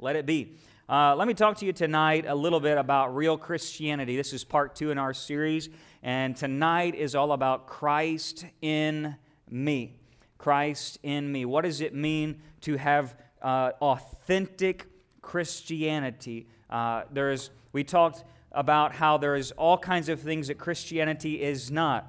let it be. Uh, let me talk to you tonight a little bit about real Christianity. This is part two in our series, and tonight is all about Christ in me. Christ in me. What does it mean to have uh, authentic Christianity? Uh, there's, we talked about how there is all kinds of things that Christianity is not.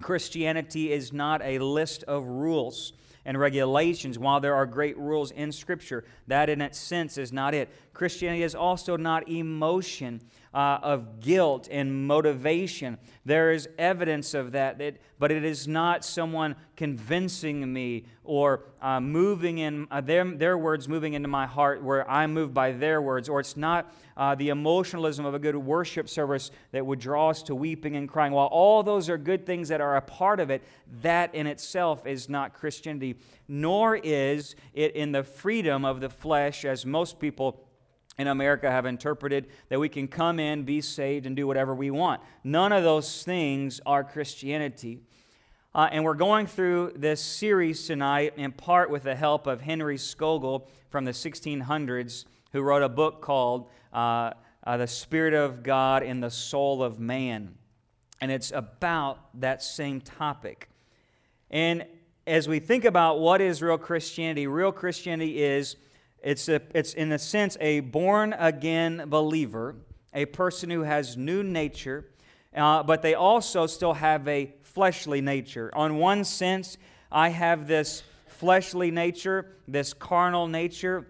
Christianity is not a list of rules and regulations, while there are great rules in Scripture. That, in its sense, is not it. Christianity is also not emotion uh, of guilt and motivation. There is evidence of that, that but it is not someone convincing me or uh, moving in uh, their, their words moving into my heart where I'm moved by their words, or it's not uh, the emotionalism of a good worship service that would draw us to weeping and crying. While all those are good things that are a part of it, that in itself is not Christianity, nor is it in the freedom of the flesh, as most people in America have interpreted that we can come in, be saved, and do whatever we want. None of those things are Christianity. Uh, and we're going through this series tonight in part with the help of Henry Scougal from the 1600s, who wrote a book called uh, uh, The Spirit of God in the Soul of Man. And it's about that same topic. And as we think about what is real Christianity, real Christianity is it's, a, it's in a sense a born again believer, a person who has new nature, uh, but they also still have a fleshly nature. On one sense, I have this fleshly nature, this carnal nature,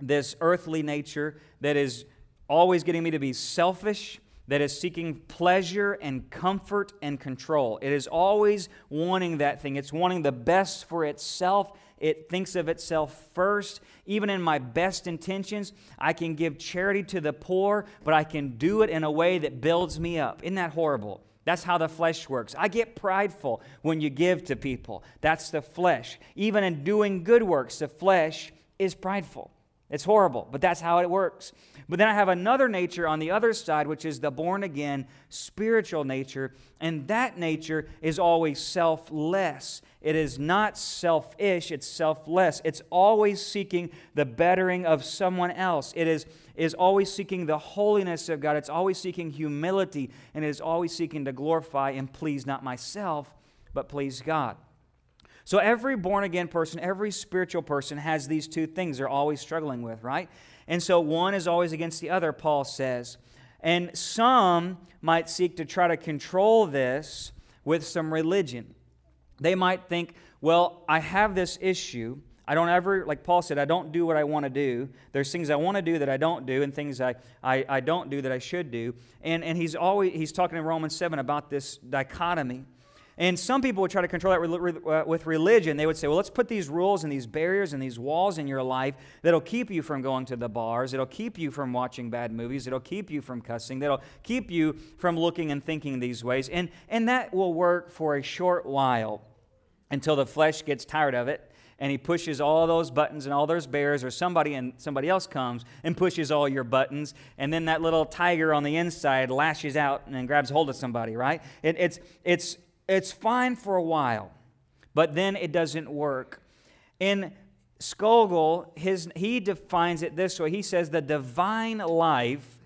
this earthly nature that is always getting me to be selfish, that is seeking pleasure and comfort and control. It is always wanting that thing. It's wanting the best for itself it thinks of itself first. Even in my best intentions, I can give charity to the poor, but I can do it in a way that builds me up. Isn't that horrible? That's how the flesh works. I get prideful when you give to people. That's the flesh. Even in doing good works, the flesh is prideful. It's horrible, but that's how it works. But then I have another nature on the other side, which is the born again spiritual nature. And that nature is always selfless. It is not selfish, it's selfless. It's always seeking the bettering of someone else. It is, is always seeking the holiness of God. It's always seeking humility. And it is always seeking to glorify and please not myself, but please God. So every born again person, every spiritual person has these two things they're always struggling with, right? And so one is always against the other, Paul says. And some might seek to try to control this with some religion. They might think, well, I have this issue. I don't ever, like Paul said, I don't do what I want to do. There's things I want to do that I don't do, and things I, I, I don't do that I should do. And, and he's always he's talking in Romans 7 about this dichotomy. And some people would try to control that uh, with religion. They would say, well, let's put these rules and these barriers and these walls in your life that'll keep you from going to the bars, it'll keep you from watching bad movies, it'll keep you from cussing, that'll keep you from looking and thinking these ways. And, and that will work for a short while until the flesh gets tired of it and he pushes all those buttons and all those bears or somebody and somebody else comes and pushes all your buttons and then that little tiger on the inside lashes out and grabs hold of somebody right it, it's it's it's fine for a while, but then it doesn't work. In Scougal, his, he defines it this way. He says the divine life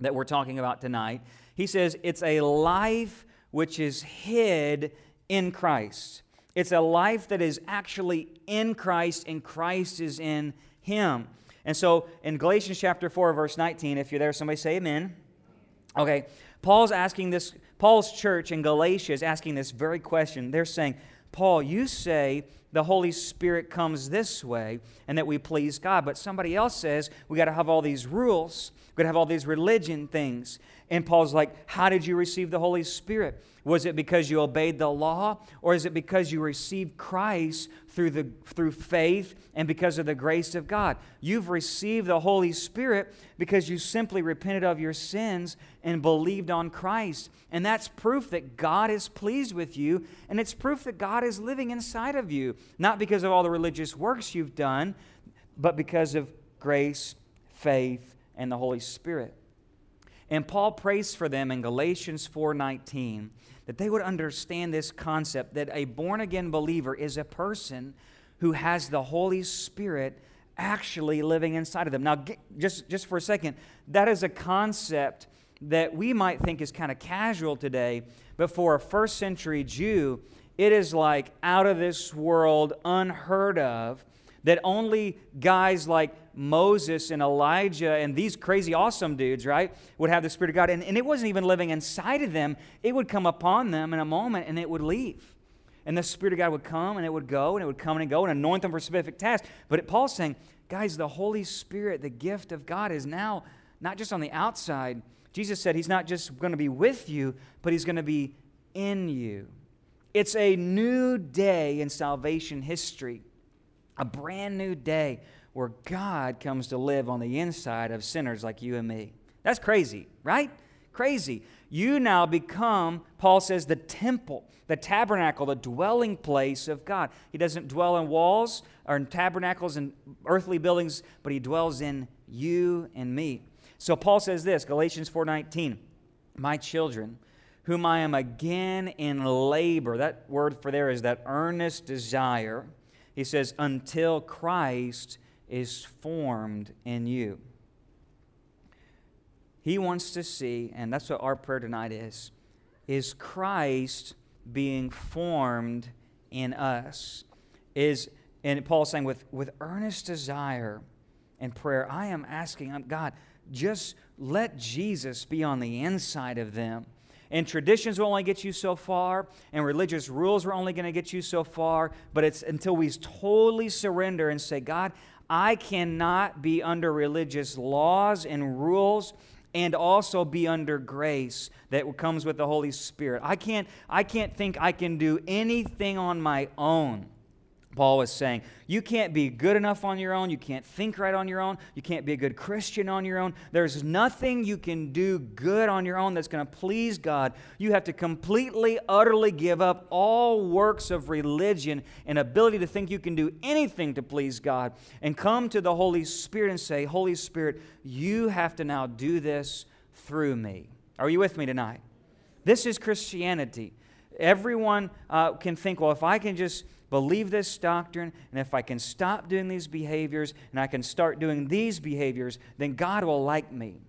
that we're talking about tonight, he says it's a life which is hid in Christ. It's a life that is actually in Christ and Christ is in him. And so in Galatians chapter 4, verse 19, if you're there, somebody say amen. Okay, Paul's asking this Paul's church in Galatia is asking this very question. They're saying, Paul, you say the Holy Spirit comes this way and that we please God, but somebody else says we got to have all these rules, we got to have all these religion things. And Paul's like, How did you receive the Holy Spirit? Was it because you obeyed the law, or is it because you received Christ through, the, through faith and because of the grace of God? You've received the Holy Spirit because you simply repented of your sins and believed on Christ. And that's proof that God is pleased with you, and it's proof that God is living inside of you, not because of all the religious works you've done, but because of grace, faith, and the Holy Spirit. And Paul prays for them in Galatians 4:19 that they would understand this concept that a born again believer is a person who has the Holy Spirit actually living inside of them. Now, just, just for a second, that is a concept that we might think is kind of casual today, but for a first century Jew, it is like out of this world, unheard of, that only guys like Moses and Elijah and these crazy awesome dudes, right, would have the Spirit of God. And, and it wasn't even living inside of them, it would come upon them in a moment and it would leave. And the Spirit of God would come and it would go and it would come and go and anoint them for specific tasks. But Paul's saying, guys, the Holy Spirit, the gift of God, is now not just on the outside. Jesus said he's not just going to be with you, but he's going to be in you. It's a new day in salvation history, a brand new day where God comes to live on the inside of sinners like you and me. That's crazy, right? Crazy. You now become, Paul says, the temple, the tabernacle, the dwelling place of God. He doesn't dwell in walls or in tabernacles and earthly buildings, but he dwells in you and me. So Paul says this, Galatians 4:19, "My children, whom I am again in labor." That word for there is that earnest desire. He says, "Until Christ is formed in you. He wants to see, and that's what our prayer tonight is, is Christ being formed in us. Is and Paul's saying with, with earnest desire and prayer, I am asking God, just let Jesus be on the inside of them. And traditions will only get you so far, and religious rules are only going to get you so far. But it's until we totally surrender and say, God, I cannot be under religious laws and rules and also be under grace that comes with the Holy Spirit. I can't, I can't think I can do anything on my own. Paul was saying, You can't be good enough on your own. You can't think right on your own. You can't be a good Christian on your own. There's nothing you can do good on your own that's going to please God. You have to completely, utterly give up all works of religion and ability to think you can do anything to please God and come to the Holy Spirit and say, Holy Spirit, you have to now do this through me. Are you with me tonight? This is Christianity. Everyone uh, can think, well, if I can just believe this doctrine, and if I can stop doing these behaviors and I can start doing these behaviors, then God will like me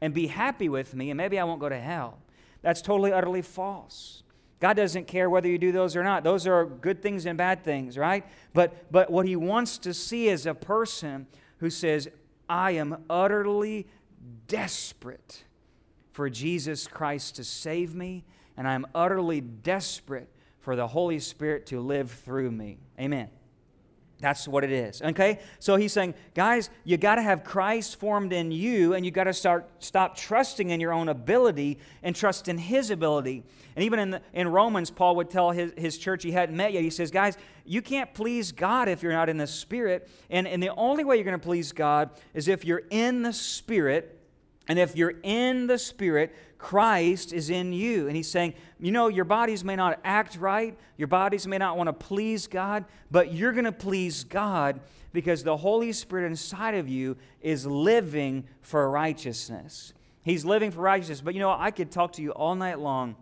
and be happy with me, and maybe I won't go to hell. That's totally, utterly false. God doesn't care whether you do those or not. Those are good things and bad things, right? But, but what He wants to see is a person who says, I am utterly desperate for Jesus Christ to save me, and I'm utterly desperate for the Holy Spirit to live through me. Amen. That's what it is. Okay? So he's saying, guys, you got to have Christ formed in you, and you got to start stop trusting in your own ability and trust in his ability. And even in, the, in Romans, Paul would tell his, his church he hadn't met yet, he says, guys, you can't please God if you're not in the Spirit. And, and the only way you're going to please God is if you're in the Spirit. And if you're in the Spirit, Christ is in you. And he's saying, you know, your bodies may not act right, your bodies may not want to please God, but you're going to please God because the Holy Spirit inside of you is living for righteousness. He's living for righteousness. But you know, I could talk to you all night long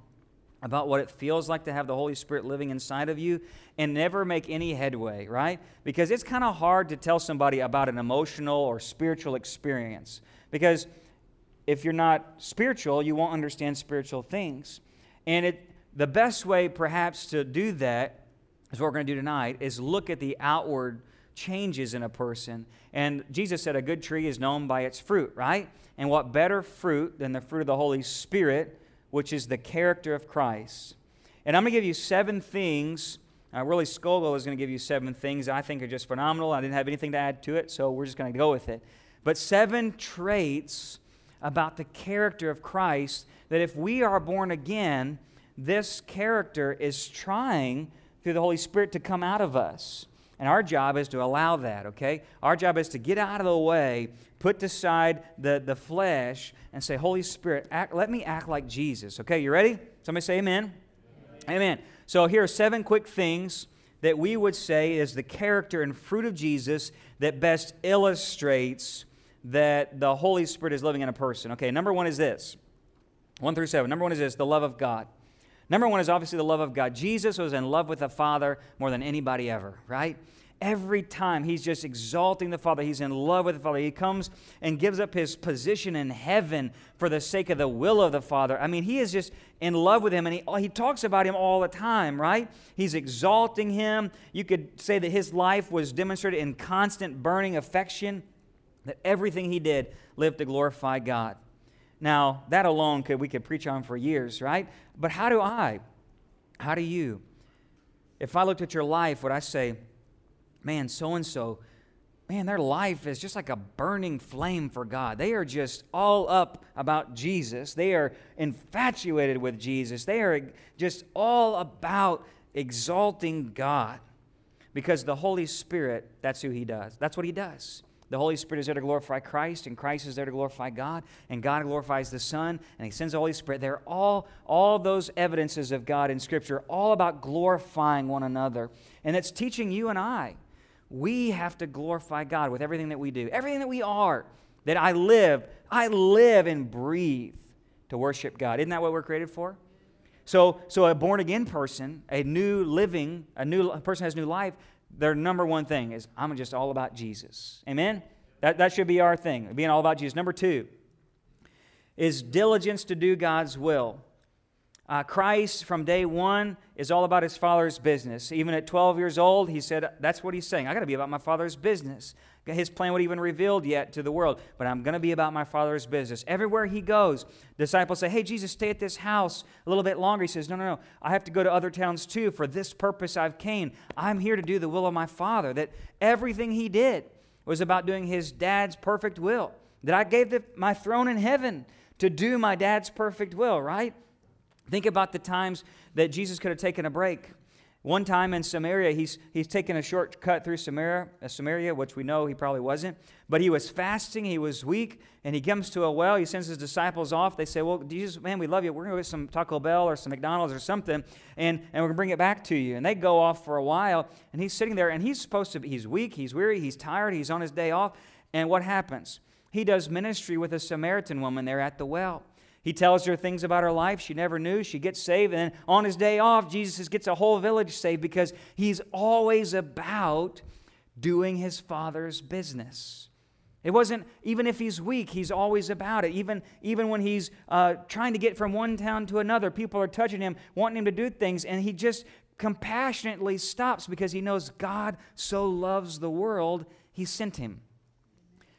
about what it feels like to have the Holy Spirit living inside of you and never make any headway, right? Because it's kind of hard to tell somebody about an emotional or spiritual experience. Because if you're not spiritual, you won't understand spiritual things. And it, the best way, perhaps, to do that is what we're going to do tonight is look at the outward changes in a person. And Jesus said a good tree is known by its fruit, right? And what better fruit than the fruit of the Holy Spirit, which is the character of Christ? And I'm going to give you seven things. Uh, Willie Scougal is going to give you seven things I think are just phenomenal. I didn't have anything to add to it, so we're just going to go with it. But seven traits about the character of Christ that if we are born again, this character is trying through the Holy Spirit to come out of us. And our job is to allow that, okay? Our job is to get out of the way, put aside the, the flesh, and say, Holy Spirit, act, let me act like Jesus. Okay, you ready? Somebody say amen. amen. Amen. So here are seven quick things that we would say is the character and fruit of Jesus that best illustrates that the Holy Spirit is living in a person. Okay, number one is this one through seven. Number one is this the love of God. Number one is obviously the love of God. Jesus was in love with the Father more than anybody ever, right? Every time he's just exalting the Father, he's in love with the Father. He comes and gives up his position in heaven for the sake of the will of the Father. I mean, he is just in love with him, and he, he talks about him all the time, right? He's exalting him. You could say that his life was demonstrated in constant burning affection, that everything he did lived to glorify God. Now, that alone could we could preach on for years, right? But how do I? How do you? If I looked at your life, would I say, man, so and so, man, their life is just like a burning flame for God. They are just all up about Jesus. They are infatuated with Jesus. They are just all about exalting God because the Holy Spirit, that's who He does. That's what He does. The Holy Spirit is there to glorify Christ, and Christ is there to glorify God, and God glorifies the Son, and He sends the Holy Spirit. They're all, all those evidences of God in Scripture, all about glorifying one another. And it's teaching you and I we have to glorify God with everything that we do, everything that we are, that I live, I live and breathe to worship God. Isn't that what we're created for? So, so a born again person, a new living, a new a person has new life, their number one thing is I'm just all about Jesus. Amen? That, that should be our thing, being all about Jesus. Number two is diligence to do God's will. Uh, Christ, from day one, is all about his father's business. Even at 12 years old, he said, That's what he's saying. I got to be about my father's business. His plan wasn't even revealed yet to the world, but I'm going to be about my father's business. Everywhere he goes, disciples say, Hey, Jesus, stay at this house a little bit longer. He says, No, no, no. I have to go to other towns too. For this purpose I've came. I'm here to do the will of my father. That everything he did was about doing his dad's perfect will. That I gave the, my throne in heaven to do my dad's perfect will, right? Think about the times that Jesus could have taken a break. One time in Samaria, he's, he's taken a shortcut through Samaria, uh, Samaria, which we know he probably wasn't. But he was fasting, he was weak, and he comes to a well. He sends his disciples off. They say, Well, Jesus, man, we love you. We're going to get some Taco Bell or some McDonald's or something, and, and we're going to bring it back to you. And they go off for a while, and he's sitting there, and he's supposed to be, he's weak, he's weary, he's tired, he's on his day off. And what happens? He does ministry with a Samaritan woman there at the well. He tells her things about her life she never knew. She gets saved. And on his day off, Jesus gets a whole village saved because he's always about doing his father's business. It wasn't, even if he's weak, he's always about it. Even, even when he's uh, trying to get from one town to another, people are touching him, wanting him to do things, and he just compassionately stops because he knows God so loves the world, he sent him.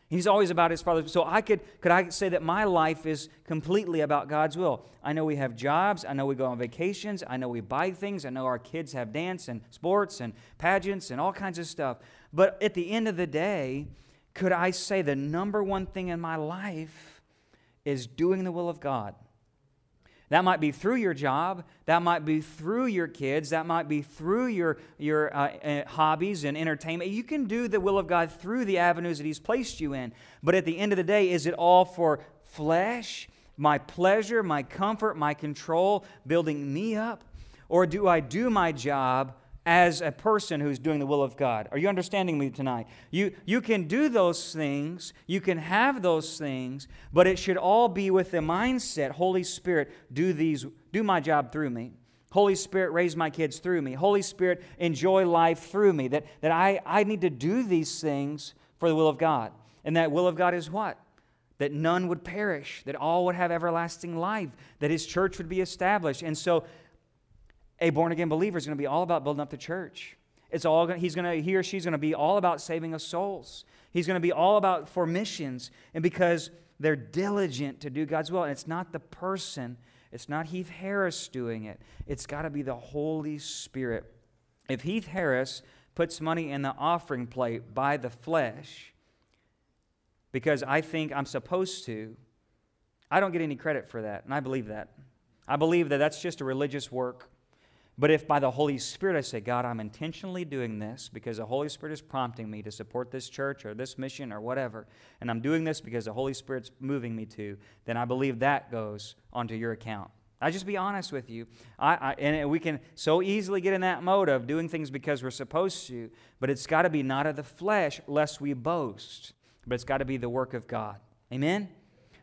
He's always about his father. So I could could I say that my life is completely about God's will. I know we have jobs, I know we go on vacations, I know we buy things, I know our kids have dance and sports and pageants and all kinds of stuff. But at the end of the day, could I say the number one thing in my life is doing the will of God? That might be through your job. That might be through your kids. That might be through your, your uh, uh, hobbies and entertainment. You can do the will of God through the avenues that He's placed you in. But at the end of the day, is it all for flesh, my pleasure, my comfort, my control, building me up? Or do I do my job as a person who's doing the will of God. Are you understanding me tonight? You, you can do those things, you can have those things, but it should all be with the mindset Holy Spirit, do, these, do my job through me. Holy Spirit, raise my kids through me. Holy Spirit, enjoy life through me. That, that I, I need to do these things for the will of God. And that will of God is what? That none would perish, that all would have everlasting life, that His church would be established. And so a born again believer is going to be all about building up the church. It's all he's going to he or she's going to be all about saving us souls. He's going to be all about for missions and because they're diligent to do God's will and it's not the person, it's not Heath Harris doing it. It's got to be the Holy Spirit. If Heath Harris puts money in the offering plate by the flesh because I think I'm supposed to, I don't get any credit for that, and I believe that. I believe that that's just a religious work. But if by the Holy Spirit I say, God, I'm intentionally doing this because the Holy Spirit is prompting me to support this church or this mission or whatever, and I'm doing this because the Holy Spirit's moving me to, then I believe that goes onto your account. I just be honest with you. I, I, and we can so easily get in that mode of doing things because we're supposed to, but it's got to be not of the flesh, lest we boast, but it's got to be the work of God. Amen?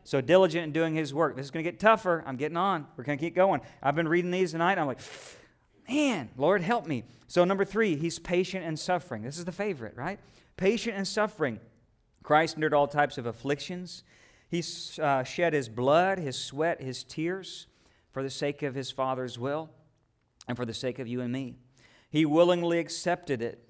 So diligent in doing His work. This is going to get tougher. I'm getting on. We're going to keep going. I've been reading these tonight. I'm like, Man, Lord, help me. So, number three, he's patient and suffering. This is the favorite, right? Patient and suffering. Christ endured all types of afflictions. He uh, shed his blood, his sweat, his tears for the sake of his Father's will and for the sake of you and me. He willingly accepted it.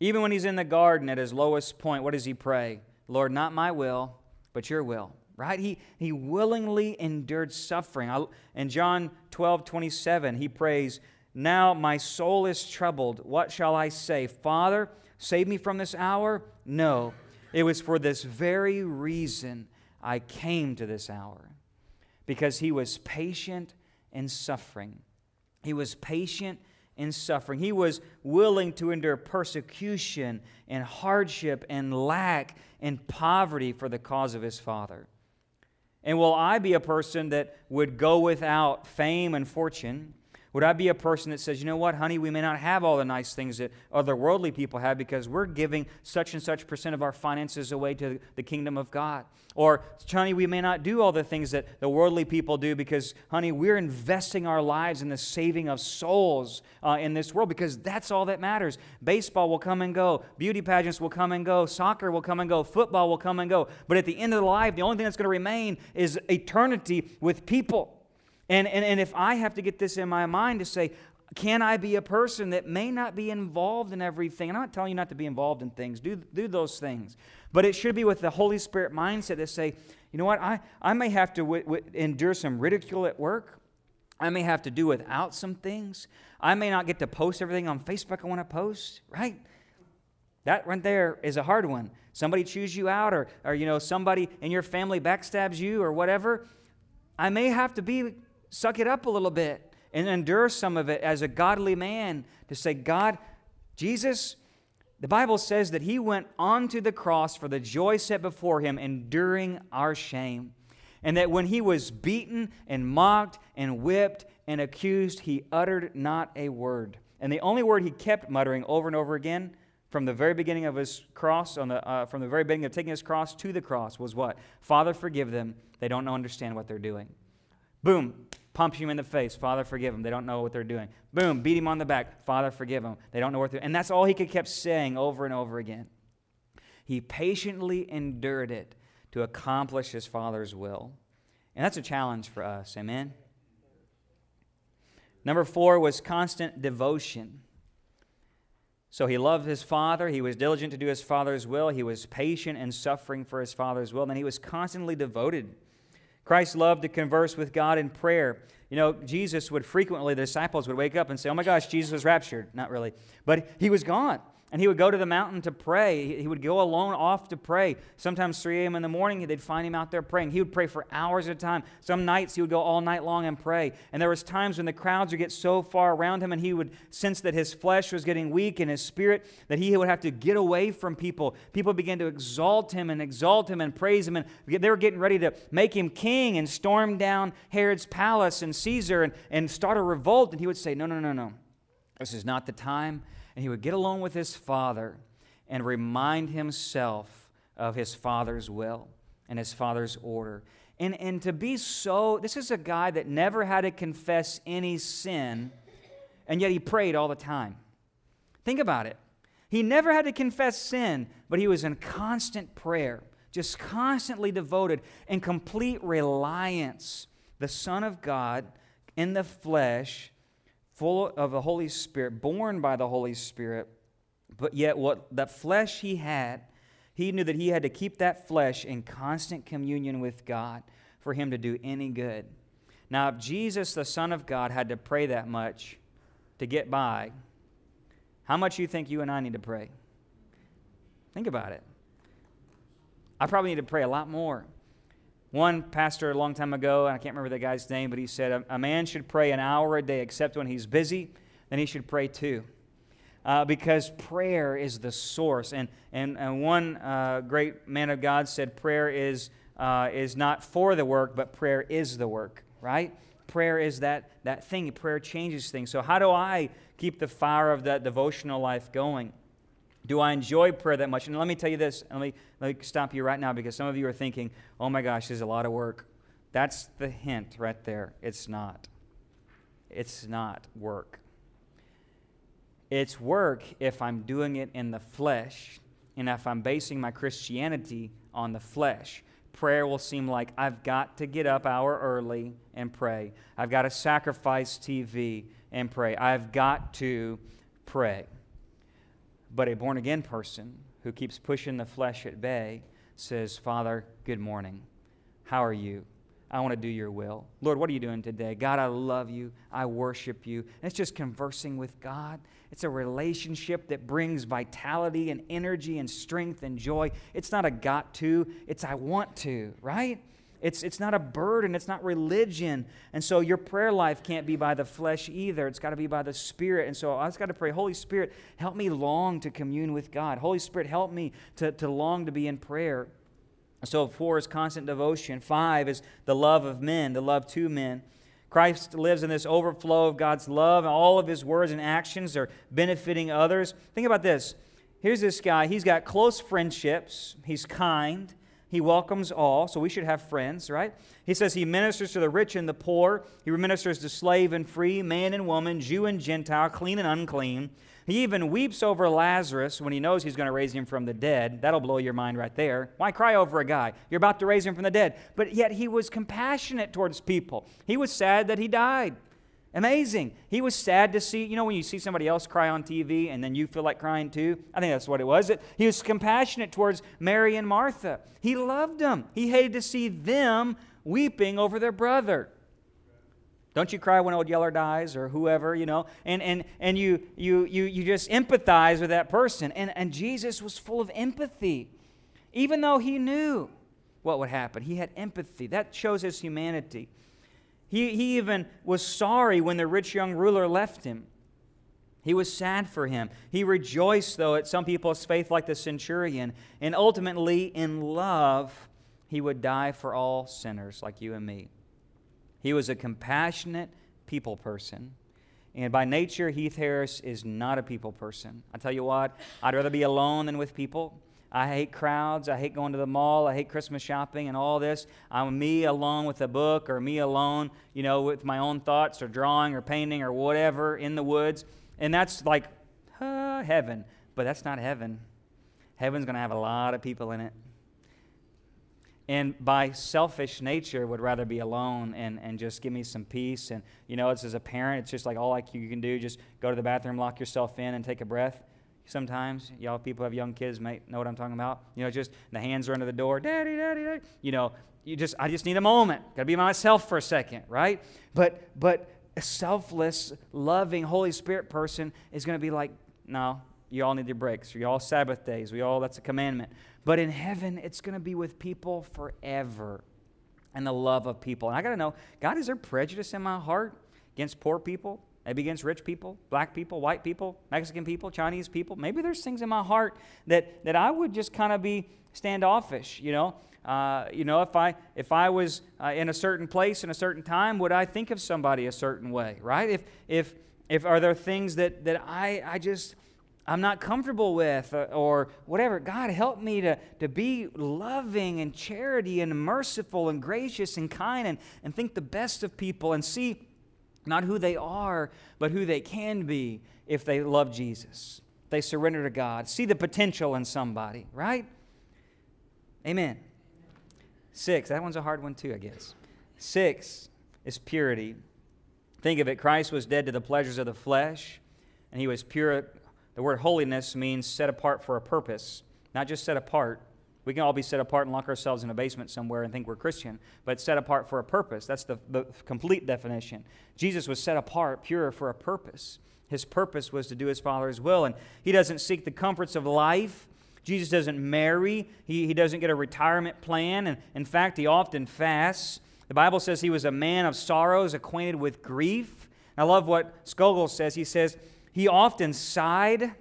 Even when he's in the garden at his lowest point, what does he pray? Lord, not my will, but your will. Right? He, he willingly endured suffering. In John 12, 27, he prays, Now my soul is troubled. What shall I say? Father, save me from this hour? No. It was for this very reason I came to this hour. Because he was patient in suffering. He was patient in suffering. He was willing to endure persecution and hardship and lack and poverty for the cause of his Father. And will I be a person that would go without fame and fortune? Would I be a person that says, you know what, honey, we may not have all the nice things that other worldly people have because we're giving such and such percent of our finances away to the kingdom of God? Or, honey, we may not do all the things that the worldly people do because, honey, we're investing our lives in the saving of souls uh, in this world because that's all that matters. Baseball will come and go, beauty pageants will come and go, soccer will come and go, football will come and go. But at the end of the life, the only thing that's going to remain is eternity with people. And, and, and if I have to get this in my mind to say, can I be a person that may not be involved in everything? I'm not telling you not to be involved in things, do, do those things. But it should be with the Holy Spirit mindset to say, you know what, I, I may have to w- w- endure some ridicule at work. I may have to do without some things. I may not get to post everything on Facebook I want to post, right? That right there is a hard one. Somebody chews you out, or, or you know, somebody in your family backstabs you, or whatever. I may have to be suck it up a little bit and endure some of it as a godly man to say, God, Jesus, the Bible says that he went onto the cross for the joy set before him, enduring our shame. And that when he was beaten and mocked and whipped and accused, he uttered not a word. And the only word he kept muttering over and over again from the very beginning of his cross, on the, uh, from the very beginning of taking his cross to the cross, was what? Father, forgive them. They don't understand what they're doing. Boom, pumps him in the face. Father, forgive them. They don't know what they're doing. Boom, beat him on the back. Father, forgive them. They don't know what they're doing. And that's all he could kept saying over and over again. He patiently endured it to accomplish his Father's will. And that's a challenge for us. Amen? Number four was constant devotion. So he loved his father. He was diligent to do his father's will. He was patient and suffering for his father's will. And he was constantly devoted Christ loved to converse with God in prayer. You know, Jesus would frequently, the disciples would wake up and say, Oh my gosh, Jesus was raptured. Not really. But he was gone and he would go to the mountain to pray. He would go alone off to pray. Sometimes 3 a.m. in the morning, they'd find him out there praying. He would pray for hours at a time. Some nights he would go all night long and pray. And there was times when the crowds would get so far around him and he would sense that his flesh was getting weak and his spirit that he would have to get away from people. People began to exalt him and exalt him and praise him. And they were getting ready to make him king and storm down Herod's palace and Caesar and, and start a revolt. And he would say, No, no, no, no. This is not the time and he would get along with his father and remind himself of his father's will and his father's order. And, and to be so, this is a guy that never had to confess any sin, and yet he prayed all the time. Think about it. He never had to confess sin, but he was in constant prayer, just constantly devoted in complete reliance. The Son of God in the flesh full of the Holy Spirit, born by the Holy Spirit, but yet what the flesh he had, he knew that he had to keep that flesh in constant communion with God for him to do any good. Now, if Jesus, the Son of God, had to pray that much to get by, how much you think you and I need to pray? Think about it. I probably need to pray a lot more. One pastor a long time ago, and I can't remember the guy's name, but he said, A, man should pray an hour a day except when he's busy, then he should pray two. Uh, because prayer is the source. And, and, and one uh, great man of God said, Prayer is, uh, is not for the work, but prayer is the work, right? Prayer is that, that thing. Prayer changes things. So, how do I keep the fire of that devotional life going? Do I enjoy prayer that much? And let me tell you this. Let me, let me stop you right now because some of you are thinking, oh my gosh, there's a lot of work. That's the hint right there. It's not. it's not work. It's work if I'm doing it in the flesh and if I'm basing my Christianity on the flesh. Prayer will seem like I've got to get up hour early and pray. I've got to sacrifice TV and pray. I've got to pray. But a born again person who keeps pushing the flesh at bay says, Father, good morning. How are you? I want to do your will. Lord, what are you doing today? God, I love you. I worship you. And it's just conversing with God. It's a relationship that brings vitality and energy and strength and joy. It's not a got to, it's I want to, right? It's, it's not a burden, it's not religion. And so your prayer life can't be by the flesh either. It's got to be by the Spirit. And so I just got to pray, Holy Spirit, help me long to commune with God. Holy Spirit, help me to, to long to be in prayer. So, four is constant devotion. Five is the love of men, the love to men. Christ lives in this overflow of God's love, and all of his words and actions are benefiting others. Think about this. Here's this guy. He's got close friendships. He's kind. He welcomes all, so we should have friends, right? He says he ministers to the rich and the poor. He ministers to slave and free, man and woman, Jew and Gentile, clean and unclean. He even weeps over Lazarus when he knows he's going to raise him from the dead. That'll blow your mind right there. Why cry over a guy? You're about to raise him from the dead. But yet he was compassionate towards people. He was sad that he died. Amazing. He was sad to see, you know, when you see somebody else cry on TV and then you feel like crying too? I think that's what it was. He was compassionate towards Mary and Martha. He loved them. He hated to see them weeping over their brother. Don't you cry when old Yeller dies or whoever, you know? And, and, and you, you, you, you just empathize with that person. And, and Jesus was full of empathy, even though he knew what would happen. He had empathy. That shows his humanity. He, he even was sorry when the rich young ruler left him. He was sad for him. He rejoiced, though, at some people's faith, like the centurion. And ultimately, in love, he would die for all sinners like you and me. He was a compassionate people person. And by nature, Heath Harris is not a people person. I tell you what, I'd rather be alone than with people. I hate crowds. I hate going to the mall. I hate Christmas shopping and all this. I'm me alone with a book or me alone, you know, with my own thoughts or drawing or painting or whatever in the woods. And that's like uh, heaven. But that's not heaven. Heaven's going to have a lot of people in it and by selfish nature would rather be alone and, and just give me some peace and you know it's as a parent it's just like all like you can do just go to the bathroom lock yourself in and take a breath sometimes y'all people have young kids might know what i'm talking about. You know just the hands are under the door daddy daddy daddy. You know you just i just need a moment. Gotta be myself for a second right? But but a selfless loving holy spirit person is to be like no you all need your breaks. You all sabbath days. We all that's a commandment. But in heaven, it's to be with people forever and the love of people. And I got to know God, is there prejudice in my heart against poor people? Maybe against rich people, black people, white people, Mexican people, Chinese people. Maybe there's things in my heart that, that I would just kind of be standoffish, you know. Uh, you know, if I if I was uh, in a certain place in a certain time, would I think of somebody a certain way, right? If if if are there things that that I I just I'm not comfortable with, uh, or whatever. God, help me to, to be loving and charity and merciful and gracious and kind and, and think the best of people and see not who they are, but who they can be if they love Jesus. They surrender to God. See the potential in somebody, right? Amen. Six, that one's a hard one too, I guess. Six is purity. Think of it Christ was dead to the pleasures of the flesh, and he was pure the word holiness means set apart for a purpose, not just set apart. We can all be set apart and lock ourselves in a basement somewhere and think we're Christian, but set apart for a purpose. That's the, the complete definition. Jesus was set apart, pure for a purpose. His purpose was to do his Father's will, and he doesn't seek the comforts of life. Jesus doesn't marry. He, he doesn't get a retirement plan. And in fact, he often fasts. The Bible says he was a man of sorrows, acquainted with grief. I love what Scougal says. He says, he often sighed,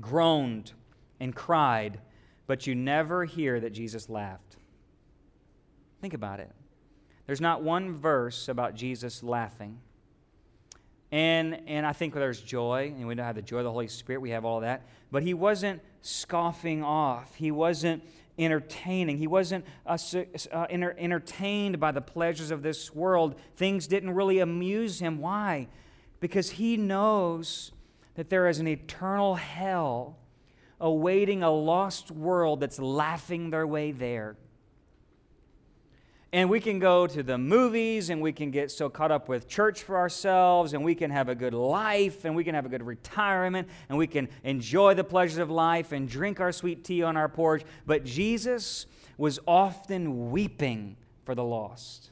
groaned, and cried, but you never hear that Jesus laughed. Think about it. There's not one verse about Jesus laughing. And, and I think there's joy, and we don't have the joy of the Holy Spirit, we have all that. But he wasn't scoffing off. He wasn't entertaining. He wasn't uh, uh, enter- entertained by the pleasures of this world. Things didn't really amuse him. Why? Because he knows that there is an eternal hell awaiting a lost world that's laughing their way there. And we can go to the movies and we can get so caught up with church for ourselves and we can have a good life and we can have a good retirement and we can enjoy the pleasures of life and drink our sweet tea on our porch. But Jesus was often weeping for the lost.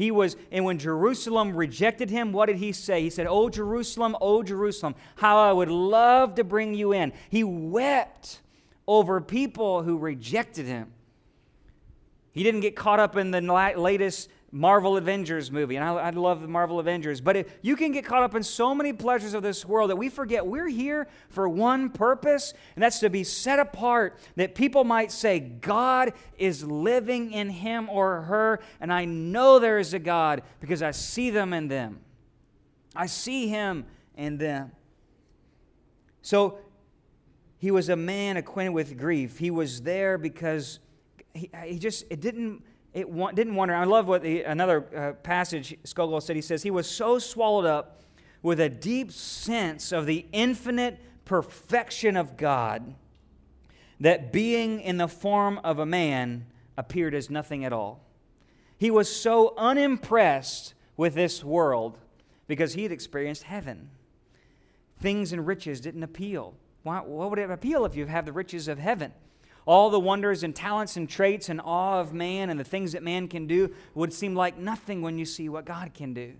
He was, and when Jerusalem rejected him, what did he say? He said, Oh, Jerusalem, oh, Jerusalem, how I would love to bring you in. He wept over people who rejected him. He didn't get caught up in the latest Marvel Avengers movie, and I, I love the Marvel Avengers. But it, you can get caught up in so many pleasures of this world that we forget we're here for one purpose, and that's to be set apart, that people might say, God is living in him or her, and I know there is a God because I see them in them. I see him in them. So he was a man acquainted with grief. He was there because he, he just, it didn't, it didn't wonder. I love what the, another uh, passage Scougal said. He says, He was so swallowed up with a deep sense of the infinite perfection of God that being in the form of a man appeared as nothing at all. He was so unimpressed with this world because he had experienced heaven. Things and riches didn't appeal. Why, what would it appeal if you have the riches of heaven? All the wonders and talents and traits and awe of man and the things that man can do would seem like nothing when you see what God can do.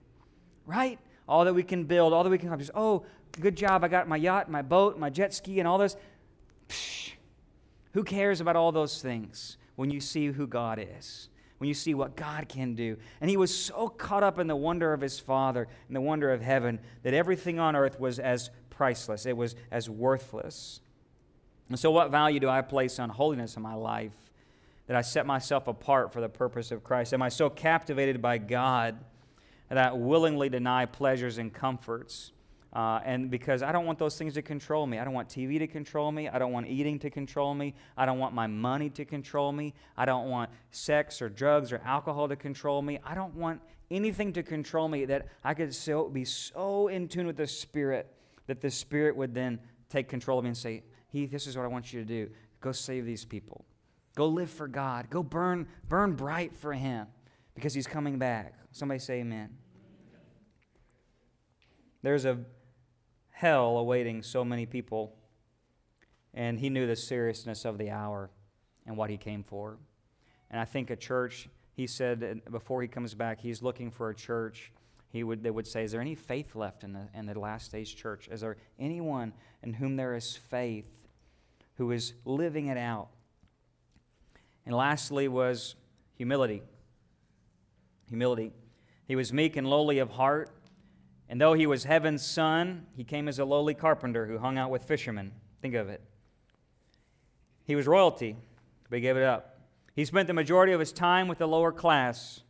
Right? All that we can build, all that we can accomplish. Oh, good job. I got my yacht, my boat, my jet ski, and all this. Psh, who cares about all those things when you see who God is? When you see what God can do. And he was so caught up in the wonder of his Father and the wonder of heaven that everything on earth was as priceless, it was as worthless. And so, what value do I place on holiness in my life that I set myself apart for the purpose of Christ? Am I so captivated by God that I willingly deny pleasures and comforts? Uh, and because I don't want those things to control me. I don't want TV to control me. I don't want eating to control me. I don't want my money to control me. I don't want sex or drugs or alcohol to control me. I don't want anything to control me that I could so, be so in tune with the Spirit that the Spirit would then take control of me and say, he, this is what I want you to do. Go save these people. Go live for God. Go burn, burn bright for Him because He's coming back. Somebody say amen. There's a hell awaiting so many people, and He knew the seriousness of the hour and what He came for. And I think a church, He said before He comes back, He's looking for a church he would, they would say, Is there any faith left in the, in the last days church? Is there anyone in whom there is faith who is living it out. And lastly was humility. Humility. He was meek and lowly of heart. And though he was heaven's son, he came as a lowly carpenter who hung out with fishermen. Think of it. He was royalty, but he gave it up. He spent the majority of his time with the lower class.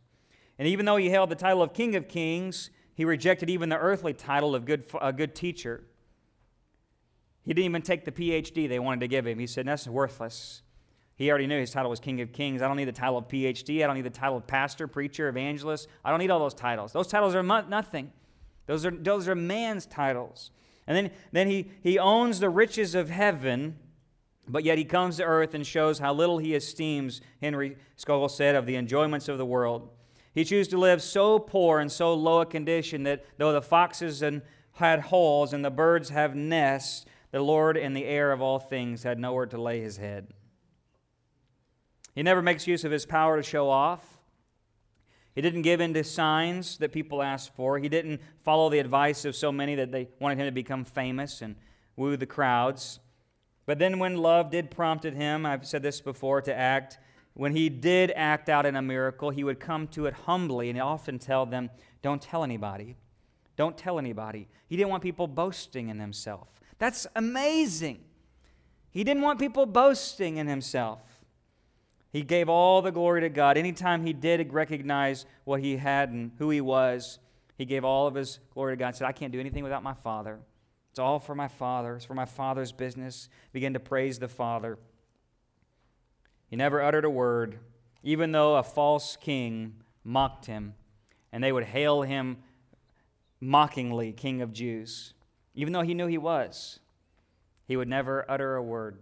And even though he held the title of King of Kings, he rejected even the earthly title of good, a good teacher. He didn't even take the PhD they wanted to give him. He said, That's worthless. He already knew his title was King of Kings. I don't need the title of PhD. I don't need the title of pastor, preacher, evangelist. I don't need all those titles. Those titles are nothing. Those are, those are man's titles. And then, then he, he owns the riches of heaven, but yet he comes to earth and shows how little he esteems, Henry Scougal said, of the enjoyments of the world. He chose to live so poor and so low a condition that though the foxes and had holes and the birds have nests, the Lord and the heir of all things had nowhere to lay his head. He never makes use of his power to show off. He didn't give in to signs that people asked for. He didn't follow the advice of so many that they wanted him to become famous and woo the crowds. But then, when love did prompted him, I've said this before, to act, when he did act out in a miracle, he would come to it humbly and often tell them, Don't tell anybody. Don't tell anybody. He didn't want people boasting in himself. That's amazing. He didn't want people boasting in himself. He gave all the glory to God. Anytime he did recognize what he had and who he was, he gave all of his glory to God and said, I can't do anything without my Father. It's all for my Father. It's for my Father's business. Begin to praise the Father. He never uttered a word, even though a false king mocked him, and they would hail him mockingly, King of Jews. Even though he knew he was, he would never utter a word.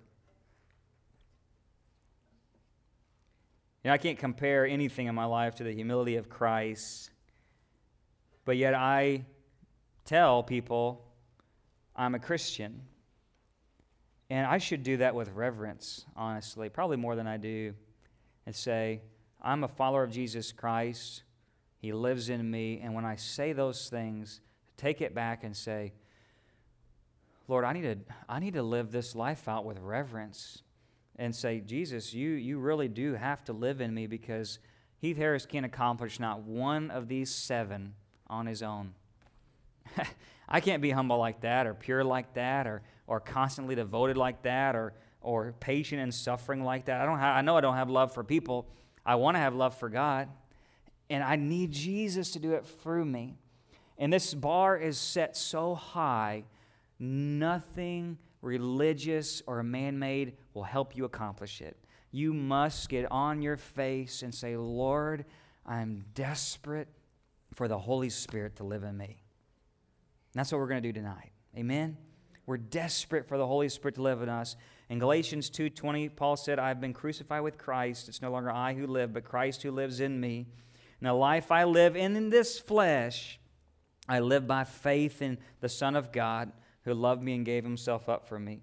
You know, I can't compare anything in my life to the humility of Christ, but yet I tell people I'm a Christian. And I should do that with reverence, honestly, probably more than I do, and say, I'm a follower of Jesus Christ. He lives in me. And when I say those things, take it back and say, Lord, I need to, I need to live this life out with reverence and say, Jesus, you, you really do have to live in me because Heath Harris can't accomplish not one of these seven on his own. I can't be humble like that or pure like that or, or constantly devoted like that or, or patient and suffering like that. I, don't have, I know I don't have love for people. I want to have love for God. And I need Jesus to do it through me. And this bar is set so high, nothing religious or man made will help you accomplish it. You must get on your face and say, Lord, I'm desperate for the Holy Spirit to live in me. And that's what we're going to do tonight. Amen. We're desperate for the Holy Spirit to live in us. In Galatians 2:20, Paul said, "I've been crucified with Christ. It's no longer I who live, but Christ who lives in me. And the life I live in this flesh, I live by faith in the Son of God who loved me and gave himself up for me.